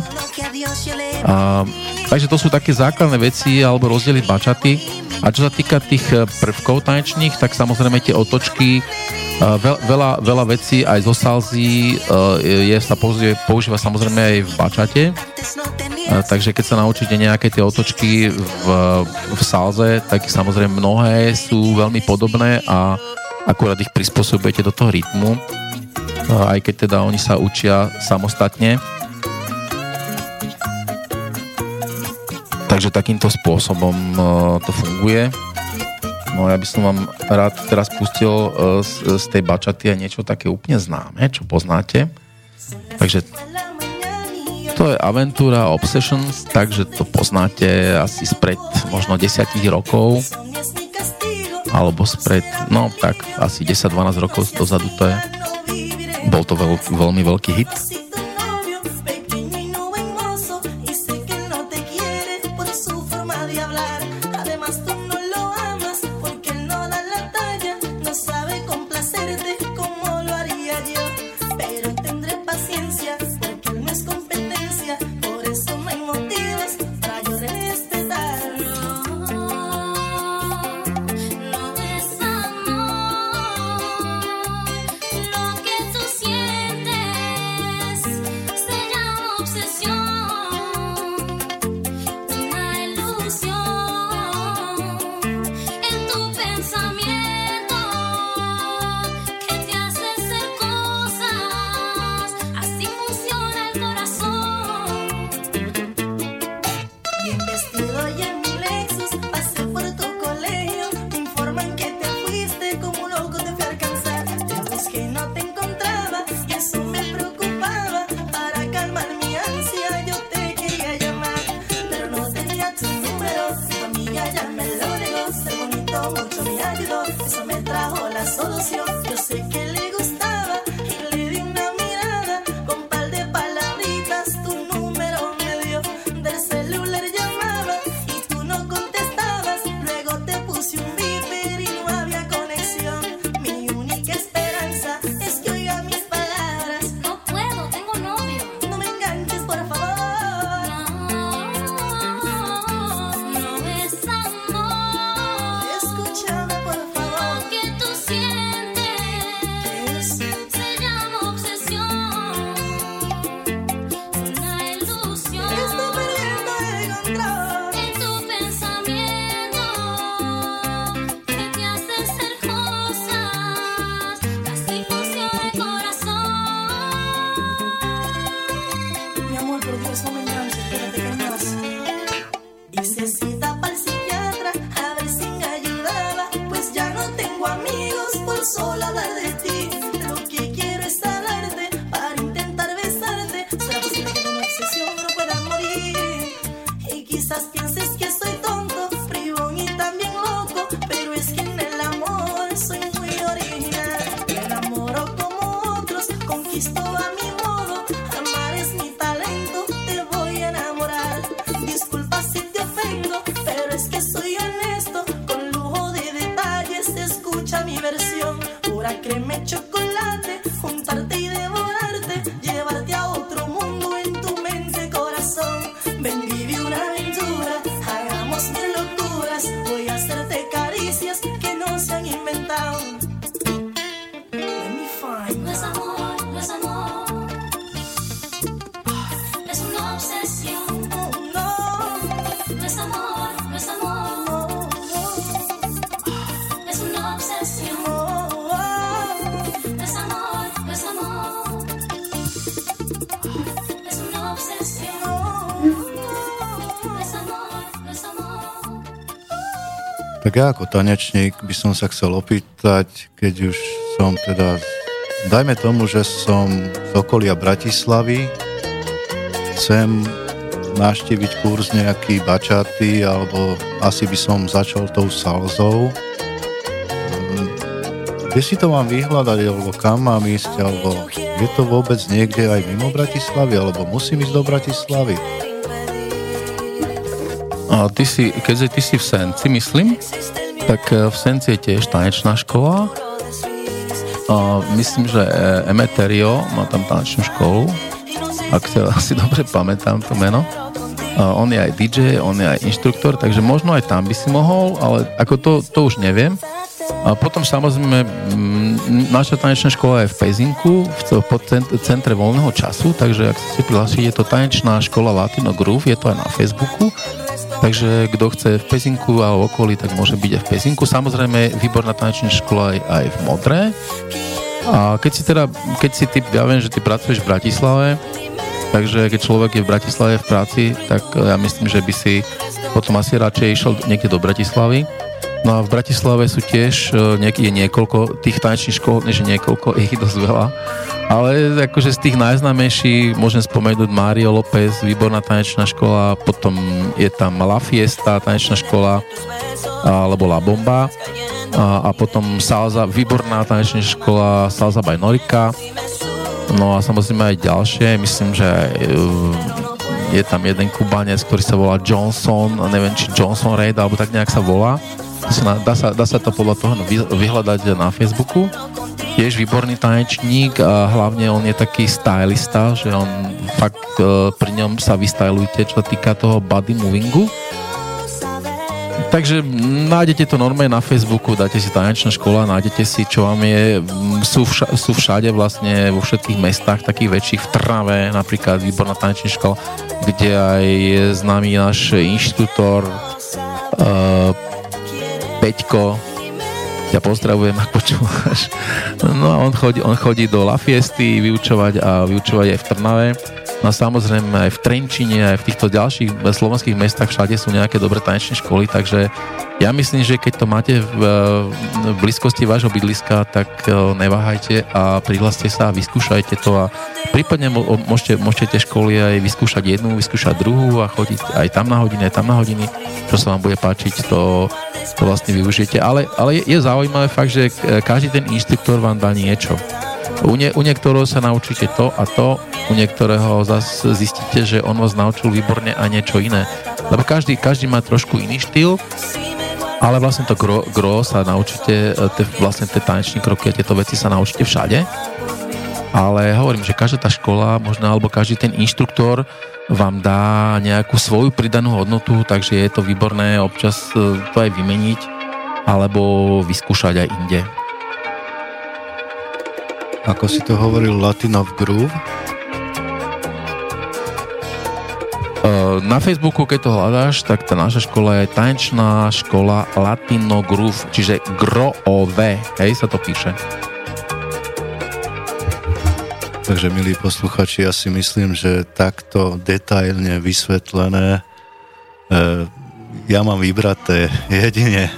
A, takže to sú také základné veci alebo rozdiely bačaty. A čo sa týka tých eh, prvkov tanečných, tak samozrejme tie otočky, eh, veľa, veľa vecí aj zo salzy eh, je, sa používa, používa samozrejme aj v bačate. Takže keď sa naučíte nejaké tie otočky v, v salze, tak samozrejme mnohé sú veľmi podobné a akurát ich prispôsobujete do toho rytmu, aj keď teda oni sa učia samostatne. Takže takýmto spôsobom e, to funguje. No ja by som vám rád teraz pustil e, z, z tej bačaty aj niečo také úplne známe, čo poznáte. Takže to je Aventura Obsessions, takže to poznáte asi spred možno 10 rokov alebo spred, no tak asi 10-12 rokov dozadu to je. Bol to veľ, veľmi veľký hit. Tak ja ako tanečník by som sa chcel opýtať, keď už som teda, dajme tomu, že som z okolia Bratislavy, chcem naštíviť kurz nejaký bačaty, alebo asi by som začal tou salzou. Kde si to mám vyhľadať, alebo kam mám ísť, alebo je to vôbec niekde aj mimo Bratislavy, alebo musím ísť do Bratislavy? A ty si, keďže ty si v Senci, myslím, tak e, v Senci je tiež tanečná škola. A myslím, že e, Emeterio má tam tanečnú školu, ak sa asi dobre pamätám to meno. A on je aj DJ, on je aj inštruktor, takže možno aj tam by si mohol, ale ako to, to už neviem. A potom samozrejme naša tanečná škola je v Pezinku, v centre voľného času, takže ak si prihlásiť, je to tanečná škola Latino Groove, je to aj na Facebooku Takže kto chce v Pezinku a okolí, tak môže byť aj v Pezinku. Samozrejme, výborná tanečná škola aj, aj v Modre. A keď si teda, keď si ty, ja viem, že ty pracuješ v Bratislave, takže keď človek je v Bratislave v práci, tak ja myslím, že by si potom asi radšej išiel niekde do Bratislavy. No a v Bratislave sú tiež e, je niekoľko tých tanečných škôl, než niekoľko, ich dosť veľa ale akože z tých najznámejších môžem spomenúť Mario López, výborná tanečná škola, potom je tam La Fiesta, tanečná škola, alebo La Bomba a, a potom Salza, výborná tanečná škola Salza by Norika. No a samozrejme aj ďalšie, myslím, že e, je tam jeden kubanec, ktorý sa volá Johnson, neviem, či Johnson Raid, alebo tak nejak sa volá. Dá sa, dá sa to podľa toho vyhľadať na Facebooku tiež výborný tanečník a hlavne on je taký stylista, že on fakt e, pri ňom sa vystylujete, čo sa týka toho body movingu. Takže nájdete to normálne na Facebooku, dáte si tanečná škola, nájdete si, čo vám je, sú, vša, sú všade vlastne vo všetkých mestách, takých väčších, v Trnave napríklad výborná tanečná škola, kde aj je známy náš inštrutor uh, Peťko, ťa pozdravujem, ak počúvaš. No a on chodí, on chodí do La Fiesty vyučovať a vyučovať aj v Trnave. No a samozrejme aj v Trenčine, aj v týchto ďalších slovenských mestách všade sú nejaké dobré tanečné školy, takže ja myslím, že keď to máte v, v blízkosti vášho bydliska, tak e, neváhajte a prihláste sa a vyskúšajte to a prípadne môžete, môžete tie školy aj vyskúšať jednu, vyskúšať druhú a chodiť aj tam na hodiny, aj tam na hodiny, čo sa vám bude páčiť, to, to vlastne využijete. Ale, ale je, je zaujímavé fakt, že každý ten inštruktor vám dá niečo. U, nie, u niektorého sa naučíte to a to, u niektorého zase zistíte, že on vás naučil výborne a niečo iné. Lebo každý, každý má trošku iný štýl, ale vlastne to gro, gro sa naučíte, e, te, vlastne tie taneční kroky a tieto veci sa naučíte všade. Ale hovorím, že každá tá škola, možno alebo každý ten inštruktor vám dá nejakú svoju pridanú hodnotu, takže je to výborné občas e, to aj vymeniť alebo vyskúšať aj inde ako si to hovoril, Latino Groove? Na Facebooku, keď to hľadáš, tak tá naša škola je tanečná škola Latino Groove, čiže GROOV, hej, sa to píše. Takže, milí posluchači, ja si myslím, že takto detailne vysvetlené e, ja mám vybraté jedine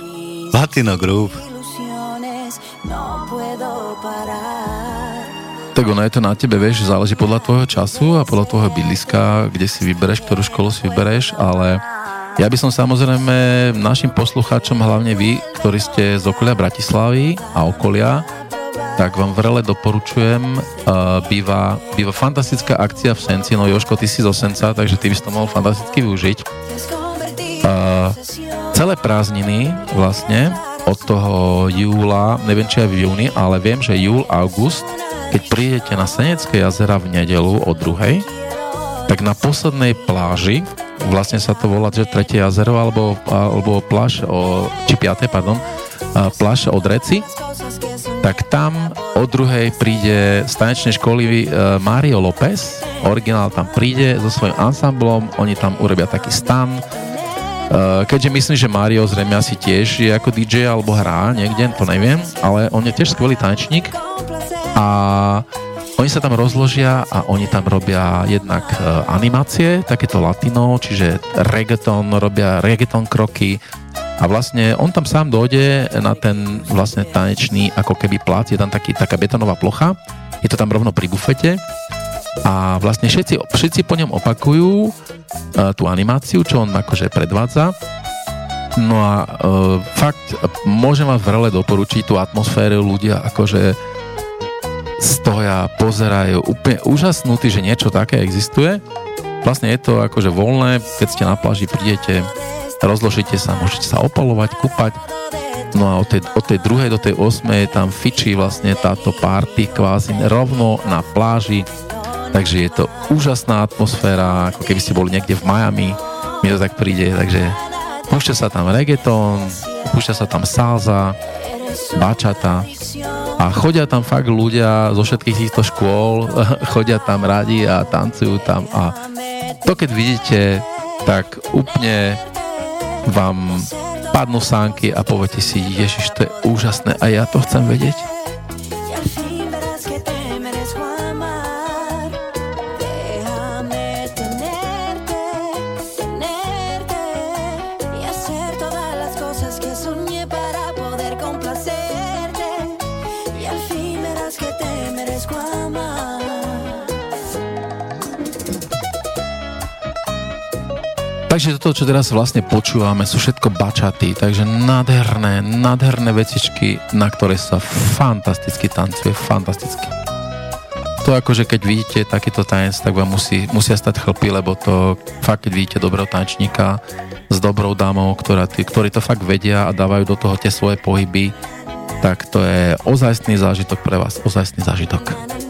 Latino Groove. Tak ono je to na tebe, vieš, záleží podľa tvojho času a podľa tvojho bydliska, kde si vybereš, ktorú školu si vybereš, ale ja by som samozrejme našim poslucháčom, hlavne vy, ktorí ste z okolia Bratislavy a okolia, tak vám vrele doporučujem, uh, býva, býva fantastická akcia v Senci, no Joško, ty si zo Senca, takže ty by si to mohol fantasticky využiť. Uh, celé prázdniny vlastne od toho júla, neviem či aj v júni, ale viem, že júl, august keď prídete na Senecké jazera v nedelu o druhej, tak na poslednej pláži, vlastne sa to volá, že tretie jazero, alebo, alebo pláž, o, či piaté, pardon, pláž od Reci, tak tam o druhej príde z tanečnej školy e, Mario López, originál tam príde so svojím ansamblom, oni tam urobia taký stan, keďže myslím, že Mario zrejme asi tiež je ako DJ alebo hrá niekde, to neviem, ale on je tiež skvelý tanečník a oni sa tam rozložia a oni tam robia jednak e, animácie, takéto latino, čiže reggaeton, robia reggaeton kroky, A vlastne on tam sám dojde na ten vlastne tanečný ako keby plác, je tam taký, taká betonová plocha, je to tam rovno pri bufete a vlastne všetci, všetci po ňom opakujú uh, tú animáciu, čo on akože predvádza. No a uh, fakt, môžem vám vrele doporučiť tú atmosféru, ľudia akože stoja, pozerajú, úplne úžasnutí, že niečo také existuje. Vlastne je to akože voľné, keď ste na pláži, prídete, rozložíte sa, môžete sa opalovať, kúpať. No a od tej, od tej druhej do tej osmej tam fičí vlastne táto party kvázi rovno na pláži. Takže je to úžasná atmosféra, ako keby ste boli niekde v Miami. Mi to tak príde, takže púšťa sa tam reggaeton, púšťa sa tam salsa, bačata a chodia tam fakt ľudia zo všetkých týchto škôl, chodia tam radi a tancujú tam a to keď vidíte, tak úplne vám padnú sánky a poviete si, Ježiš, to je úžasné a ja to chcem vedieť. Takže toto, čo teraz vlastne počúvame, sú všetko bačaty, takže nádherné, nádherné vecičky, na ktoré sa fantasticky tancuje, fantasticky. To akože keď vidíte takýto tanec, tak vám musí, musia stať chlpy, lebo to fakt, keď vidíte dobrého tančníka s dobrou dámou, ktorá, ktorí to fakt vedia a dávajú do toho tie svoje pohyby, tak to je ozajstný zážitok pre vás, ozajstný zážitok.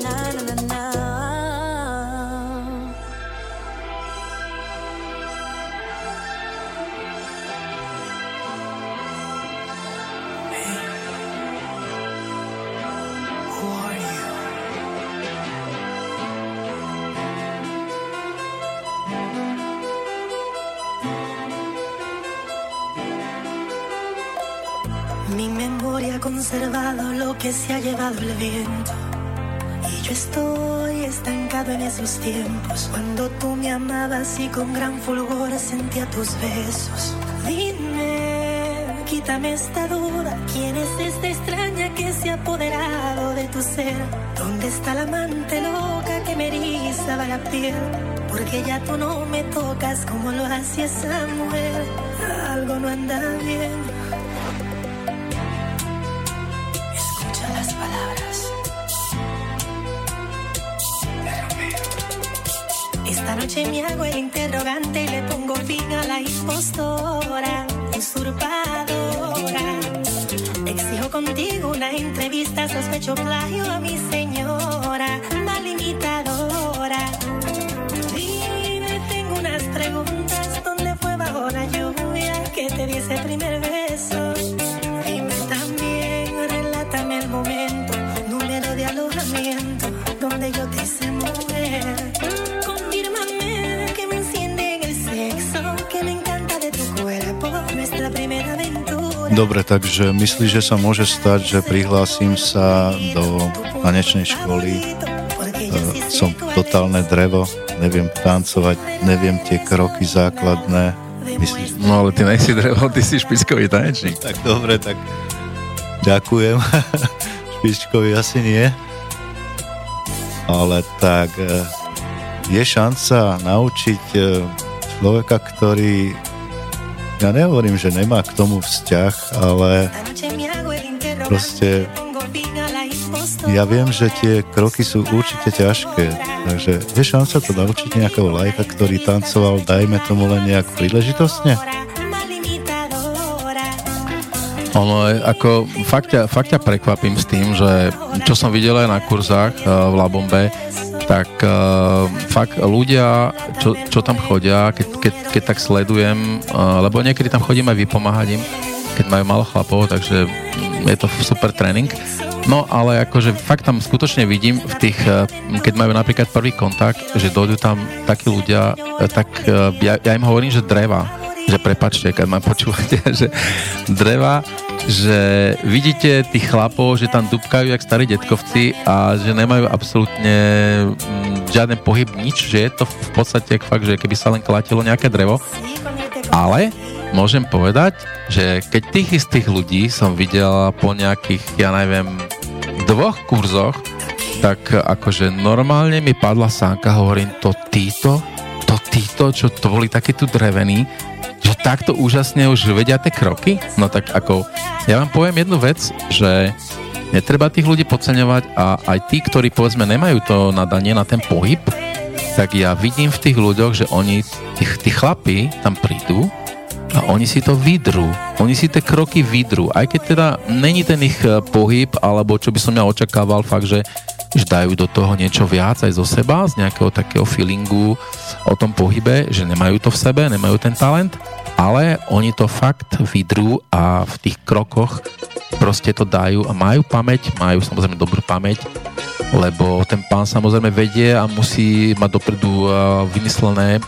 Impostora, usurpadora. Exijo contigo una entrevista, sospecho plagio a mi Dobre, takže myslíš, že sa môže stať, že prihlásim sa do tanečnej školy, e, som totálne drevo, neviem tancovať, neviem tie kroky základné. Myslíš? No ale ty nejsi drevo, ty si špičkový tanečník. Tak dobre, tak ďakujem. špičkový asi nie. Ale tak e, je šanca naučiť e, človeka, ktorý ja nehovorím, že nemá k tomu vzťah, ale proste ja viem, že tie kroky sú určite ťažké, takže je šanca to naučiť nejakého lajka, ktorý tancoval, dajme tomu len nejak príležitostne? Ono, ako fakt ťa, fakt ťa prekvapím s tým, že čo som videl aj na kurzách uh, v Labombe, tak uh, fakt ľudia, čo, čo tam chodia, keď, keď, keď tak sledujem, uh, lebo niekedy tam chodím aj vypomáhať im, keď majú malo chlapov, takže je to super tréning. No ale akože fakt tam skutočne vidím v tých, uh, keď majú napríklad prvý kontakt, že dojdú tam takí ľudia, tak ja, ja im hovorím, že dreva, že prepačte, keď ma počúvate, že dreva že vidíte tých chlapov, že tam dupkajú jak starí detkovci a že nemajú absolútne mm, žiaden pohyb, nič, že je to v podstate fakt, že keby sa len klatilo nejaké drevo. Ale môžem povedať, že keď tých istých ľudí som videl po nejakých, ja neviem, dvoch kurzoch, tak akože normálne mi padla sánka, hovorím, to títo, to títo, čo to boli takí tu drevení, takto úžasne už vedia tie kroky? No tak ako, ja vám poviem jednu vec, že netreba tých ľudí podceňovať a aj tí, ktorí povedzme nemajú to nadanie na ten pohyb, tak ja vidím v tých ľuďoch, že oni, tí, tí chlapí tam prídu a oni si to vydrú. Oni si tie kroky vydrú. Aj keď teda není ten ich e, pohyb, alebo čo by som ja očakával fakt, že, že dajú do toho niečo viac aj zo seba, z nejakého takého feelingu o tom pohybe, že nemajú to v sebe, nemajú ten talent, ale oni to fakt vydrú a v tých krokoch proste to dajú a majú pamäť, majú samozrejme dobrú pamäť lebo ten pán samozrejme vedie a musí mať dopredu vymyslené,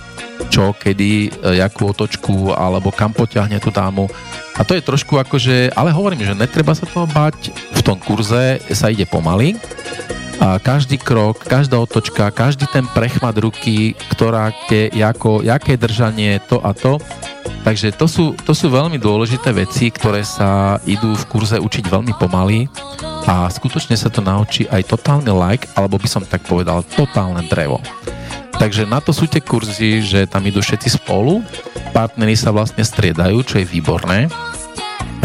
čo, kedy, e, jakú otočku, alebo kam poťahne tú dámu. A to je trošku ako, že, ale hovorím, že netreba sa toho bať, v tom kurze sa ide pomaly, a každý krok, každá otočka, každý ten prechmat ruky, ktorá ke, ako, jaké držanie, to a to. Takže to sú, to sú veľmi dôležité veci, ktoré sa idú v kurze učiť veľmi pomaly a skutočne sa to naučí aj totálny like, alebo by som tak povedal, totálne drevo. Takže na to sú tie kurzy, že tam idú všetci spolu, partneri sa vlastne striedajú, čo je výborné.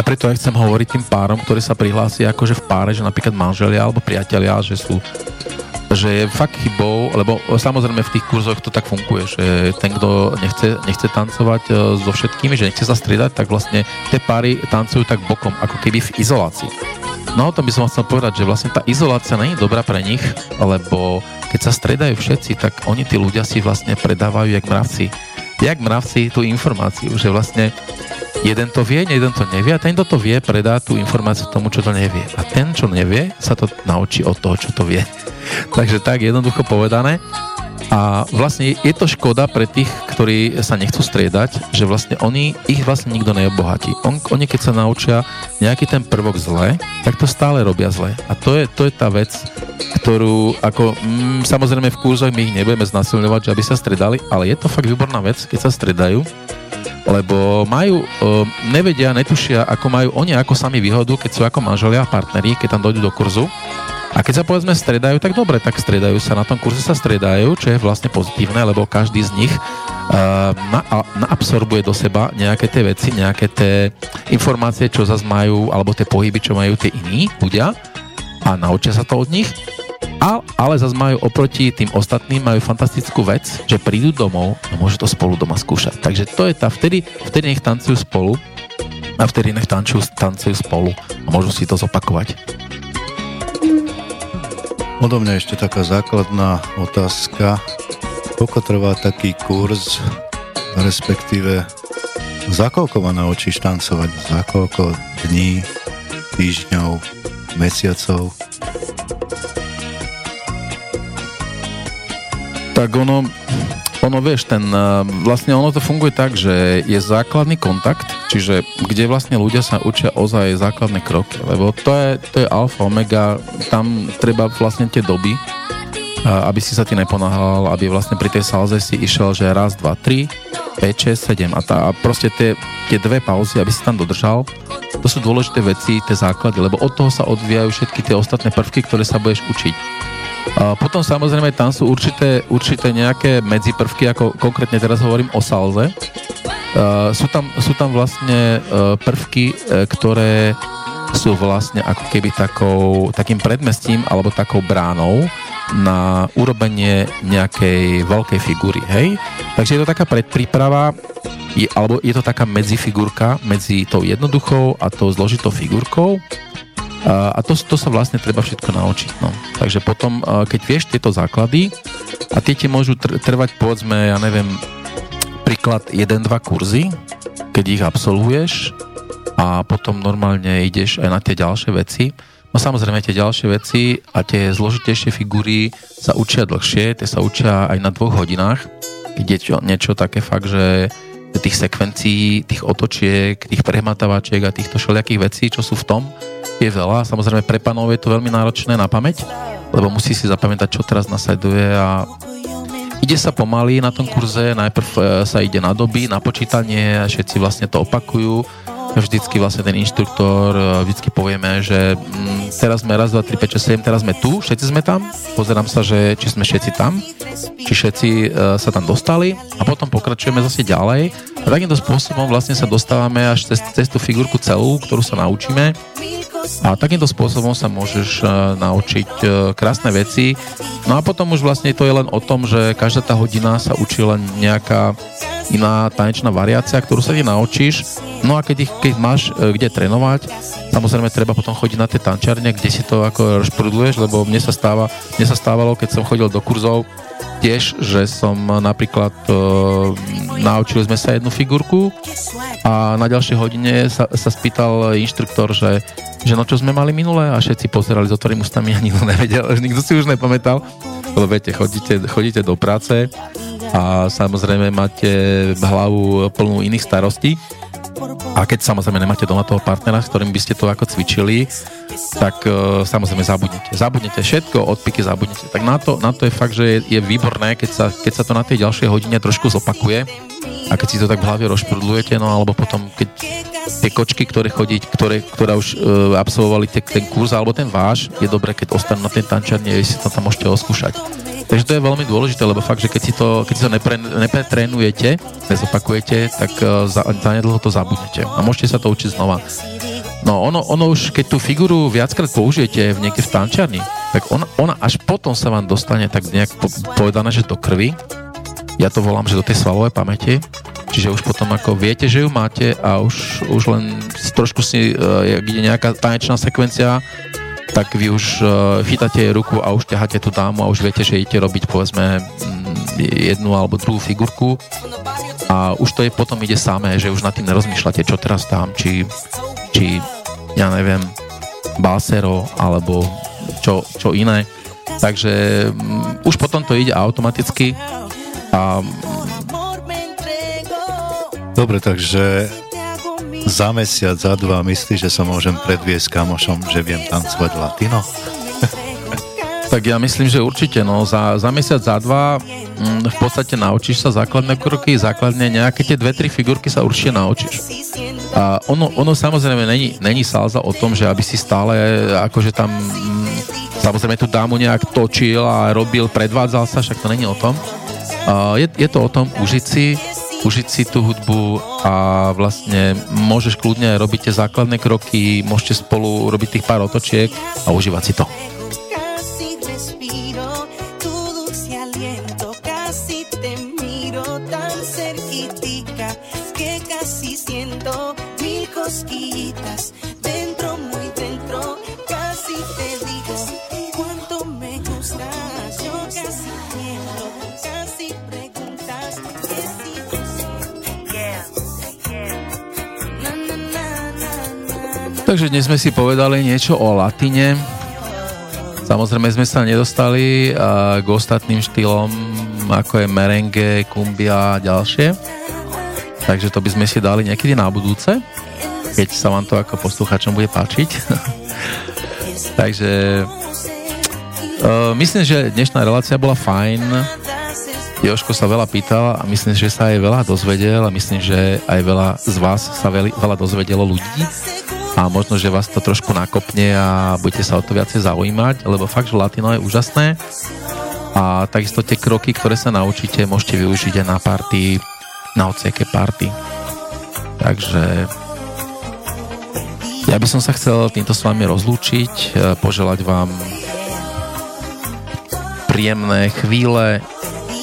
A preto aj chcem hovoriť tým párom, ktorí sa prihlásia akože v páre, že napríklad manželia alebo priatelia, že sú že je fakt chybou, lebo samozrejme v tých kurzoch to tak funguje, že ten, kto nechce, nechce tancovať e, so všetkými, že nechce sa striedať, tak vlastne tie páry tancujú tak bokom, ako keby v izolácii. No o tom by som chcel povedať, že vlastne tá izolácia nie je dobrá pre nich, lebo keď sa stredajú všetci, tak oni tí ľudia si vlastne predávajú jak mravci. Jak mravci tú informáciu, že vlastne jeden to vie, jeden to nevie a ten, kto to vie, predá tú informáciu tomu, čo to nevie. A ten, čo nevie, sa to naučí od toho, čo to vie. Takže tak jednoducho povedané. A vlastne je to škoda pre tých, ktorí sa nechcú striedať, že vlastne oni, ich vlastne nikto neobohatí. On, oni keď sa naučia nejaký ten prvok zle, tak to stále robia zle. A to je, to je tá vec, ktorú ako, mm, samozrejme v kurzoch my ich nebudeme znasilňovať, že aby sa stredali, ale je to fakt výborná vec, keď sa stredajú, lebo majú, e, nevedia, netušia, ako majú oni ako sami výhodu, keď sú ako manželia a partneri, keď tam dojdú do kurzu a keď sa povedzme stredajú, tak dobre, tak stredajú sa, na tom kurze sa stredajú, čo je vlastne pozitívne, lebo každý z nich uh, na, naabsorbuje do seba nejaké tie veci, nejaké tie informácie, čo zase majú, alebo tie pohyby, čo majú tie iní ľudia a naučia sa to od nich. A, ale zase majú oproti tým ostatným majú fantastickú vec, že prídu domov a môžu to spolu doma skúšať. Takže to je tá, vtedy, vtedy nech tancujú spolu a vtedy nech tancujú, tancujú spolu a môžu si to zopakovať. Odo mňa ešte taká základná otázka. Koľko trvá taký kurz, respektíve za koľko ma naučíš tancovať? Za koľko dní, týždňov, mesiacov? Tak ono, ono vieš, ten, eh, vlastne ono to funguje tak, že je základný kontakt, čiže kde vlastne ľudia sa učia ozaj základné kroky, lebo to je, to je alfa, omega, tam treba vlastne tie doby, eh, aby si sa ti neponáhal, aby vlastne pri tej salze si išiel, že raz, dva, tri, 5, 6, 7 a, tá, a proste tie, tie dve pauzy, aby si tam dodržal, to sú dôležité veci, tie základy, lebo od toho sa odvíjajú všetky tie ostatné prvky, ktoré sa budeš učiť. Potom samozrejme tam sú určité, určité nejaké medziprvky, ako konkrétne teraz hovorím o salze. Sú, tam, sú tam vlastne uh, prvky, uh, ktoré sú vlastne ako keby takou, takým predmestím alebo takou bránou na urobenie nejakej veľkej figúry, hej? Takže je to taká predpríprava, je, alebo je to taká medzifigurka medzi tou jednoduchou a tou zložitou figurkou a, to, to sa vlastne treba všetko naučiť. No. Takže potom, keď vieš tieto základy a tie ti môžu trvať povedzme, ja neviem, príklad 1-2 kurzy, keď ich absolvuješ a potom normálne ideš aj na tie ďalšie veci. No samozrejme tie ďalšie veci a tie zložitejšie figúry sa učia dlhšie, tie sa učia aj na dvoch hodinách, keď je čo, niečo také fakt, že tých sekvencií, tých otočiek, tých prehmatávačiek a týchto všelijakých vecí, čo sú v tom, je veľa. Samozrejme pre panov je to veľmi náročné na pamäť, lebo musí si zapamätať, čo teraz nasleduje a ide sa pomaly na tom kurze, najprv e, sa ide na doby, na počítanie, všetci vlastne to opakujú vždycky vlastne ten inštruktor, e, vždycky povieme, že mm, teraz sme raz, dva, tri, 5, 6, 7, teraz sme tu, všetci sme tam, pozerám sa, že či sme všetci tam, či všetci uh, sa tam dostali a potom pokračujeme zase ďalej takýmto spôsobom vlastne sa dostávame až cez, cez tú figurku celú, ktorú sa naučíme a takýmto spôsobom sa môžeš uh, naučiť krásne veci. No a potom už vlastne to je len o tom, že každá tá hodina sa učí len nejaká iná tanečná variácia, ktorú sa ti naučíš. No a keď, ich, keď máš e, kde trénovať, samozrejme treba potom chodiť na tie tančárne, kde si to ako rozprudluješ, lebo mne sa, stáva, mne sa stávalo, keď som chodil do kurzov, tiež, že som napríklad e, naučili sme sa jednu figurku a na ďalšej hodine sa, sa spýtal inštruktor, že, že no čo sme mali minulé a všetci pozerali s otvorým ústami a nikto nevedel, nikto si už nepamätal, lebo viete, chodíte, chodíte do práce a samozrejme máte hlavu plnú iných starostí. A keď samozrejme nemáte doma toho partnera, s ktorým by ste to ako cvičili, tak uh, samozrejme zabudnete. Zabudnete všetko, odpiky zabudnete. Tak na to, na to je fakt, že je, je výborné, keď sa, keď sa to na tej ďalšej hodine trošku zopakuje a keď si to tak v hlave rozprudlujete, no alebo potom, keď tie kočky, ktoré chodiť, ktoré, ktoré už uh, absolvovali te, ten kurz alebo ten váš, je dobré, keď ostanú na ten tančarni, si to tam môžete oskúšať. Takže to je veľmi dôležité, lebo fakt, že keď si to, keď si to nepre, nepretrénujete, nezopakujete, tak uh, za, nedlho to zabudnete. A môžete sa to učiť znova. No ono, ono už, keď tú figuru viackrát použijete v niekde v tančarni, tak ona, ona až potom sa vám dostane tak nejak po, povedané, že do krvi. Ja to volám, že do tej svalovej pamäti. Čiže už potom ako viete, že ju máte a už, už len trošku si, uh, jak ide nejaká tanečná sekvencia, tak vy už uh, chytáte jej ruku a už ťaháte tú dámu a už viete, že idete robiť povedzme mm, jednu alebo druhú figurku a už to je potom ide samé, že už nad tým nerozmýšľate, čo teraz tam, či, či ja neviem, básero alebo čo, čo iné. Takže um, už potom to ide automaticky a Dobre, takže za mesiac, za dva myslíš, že sa môžem predviesť kamošom, že viem tancovať latino? Tak ja myslím, že určite, no za, za mesiac, za dva mm, v podstate naučíš sa základné kroky, základne nejaké tie dve, tri figurky sa určite naučíš. A ono, ono samozrejme není, není salza o tom, že aby si stále akože tam mm, samozrejme tú dámu nejak točil a robil, predvádzal sa, však to není o tom. A je, je to o tom užiť si užiť si tú hudbu a vlastne môžeš kľudne robiť tie základné kroky, môžete spolu robiť tých pár otočiek a užívať si to. Takže dnes sme si povedali niečo o latine. Samozrejme sme sa nedostali k ostatným štýlom, ako je merengue, kumbia a ďalšie. Takže to by sme si dali niekedy na budúce, keď sa vám to ako posluchačom bude páčiť. Takže uh, myslím, že dnešná relácia bola fajn. Joško sa veľa pýtal a myslím, že sa aj veľa dozvedel a myslím, že aj veľa z vás sa veľa dozvedelo ľudí a možno, že vás to trošku nakopne a budete sa o to viacej zaujímať, lebo fakt, že latino je úžasné. A takisto tie kroky, ktoré sa naučíte, môžete využiť aj na party, na ocieke party. Takže ja by som sa chcel týmto s vami rozlúčiť, e, poželať vám príjemné chvíle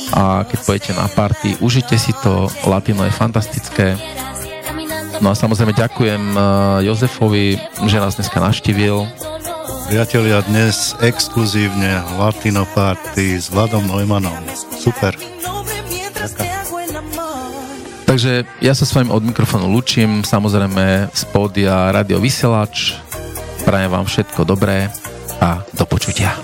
a keď pojete na party, užite si to, latino je fantastické No a samozrejme ďakujem uh, Jozefovi, že nás dneska naštívil. Priatelia, dnes exkluzívne Latino Party s Vladom Neumannom. Super. Takže ja sa s vami od mikrofónu lučím, samozrejme z pódia Radio Vysielač. Prajem vám všetko dobré a do počutia.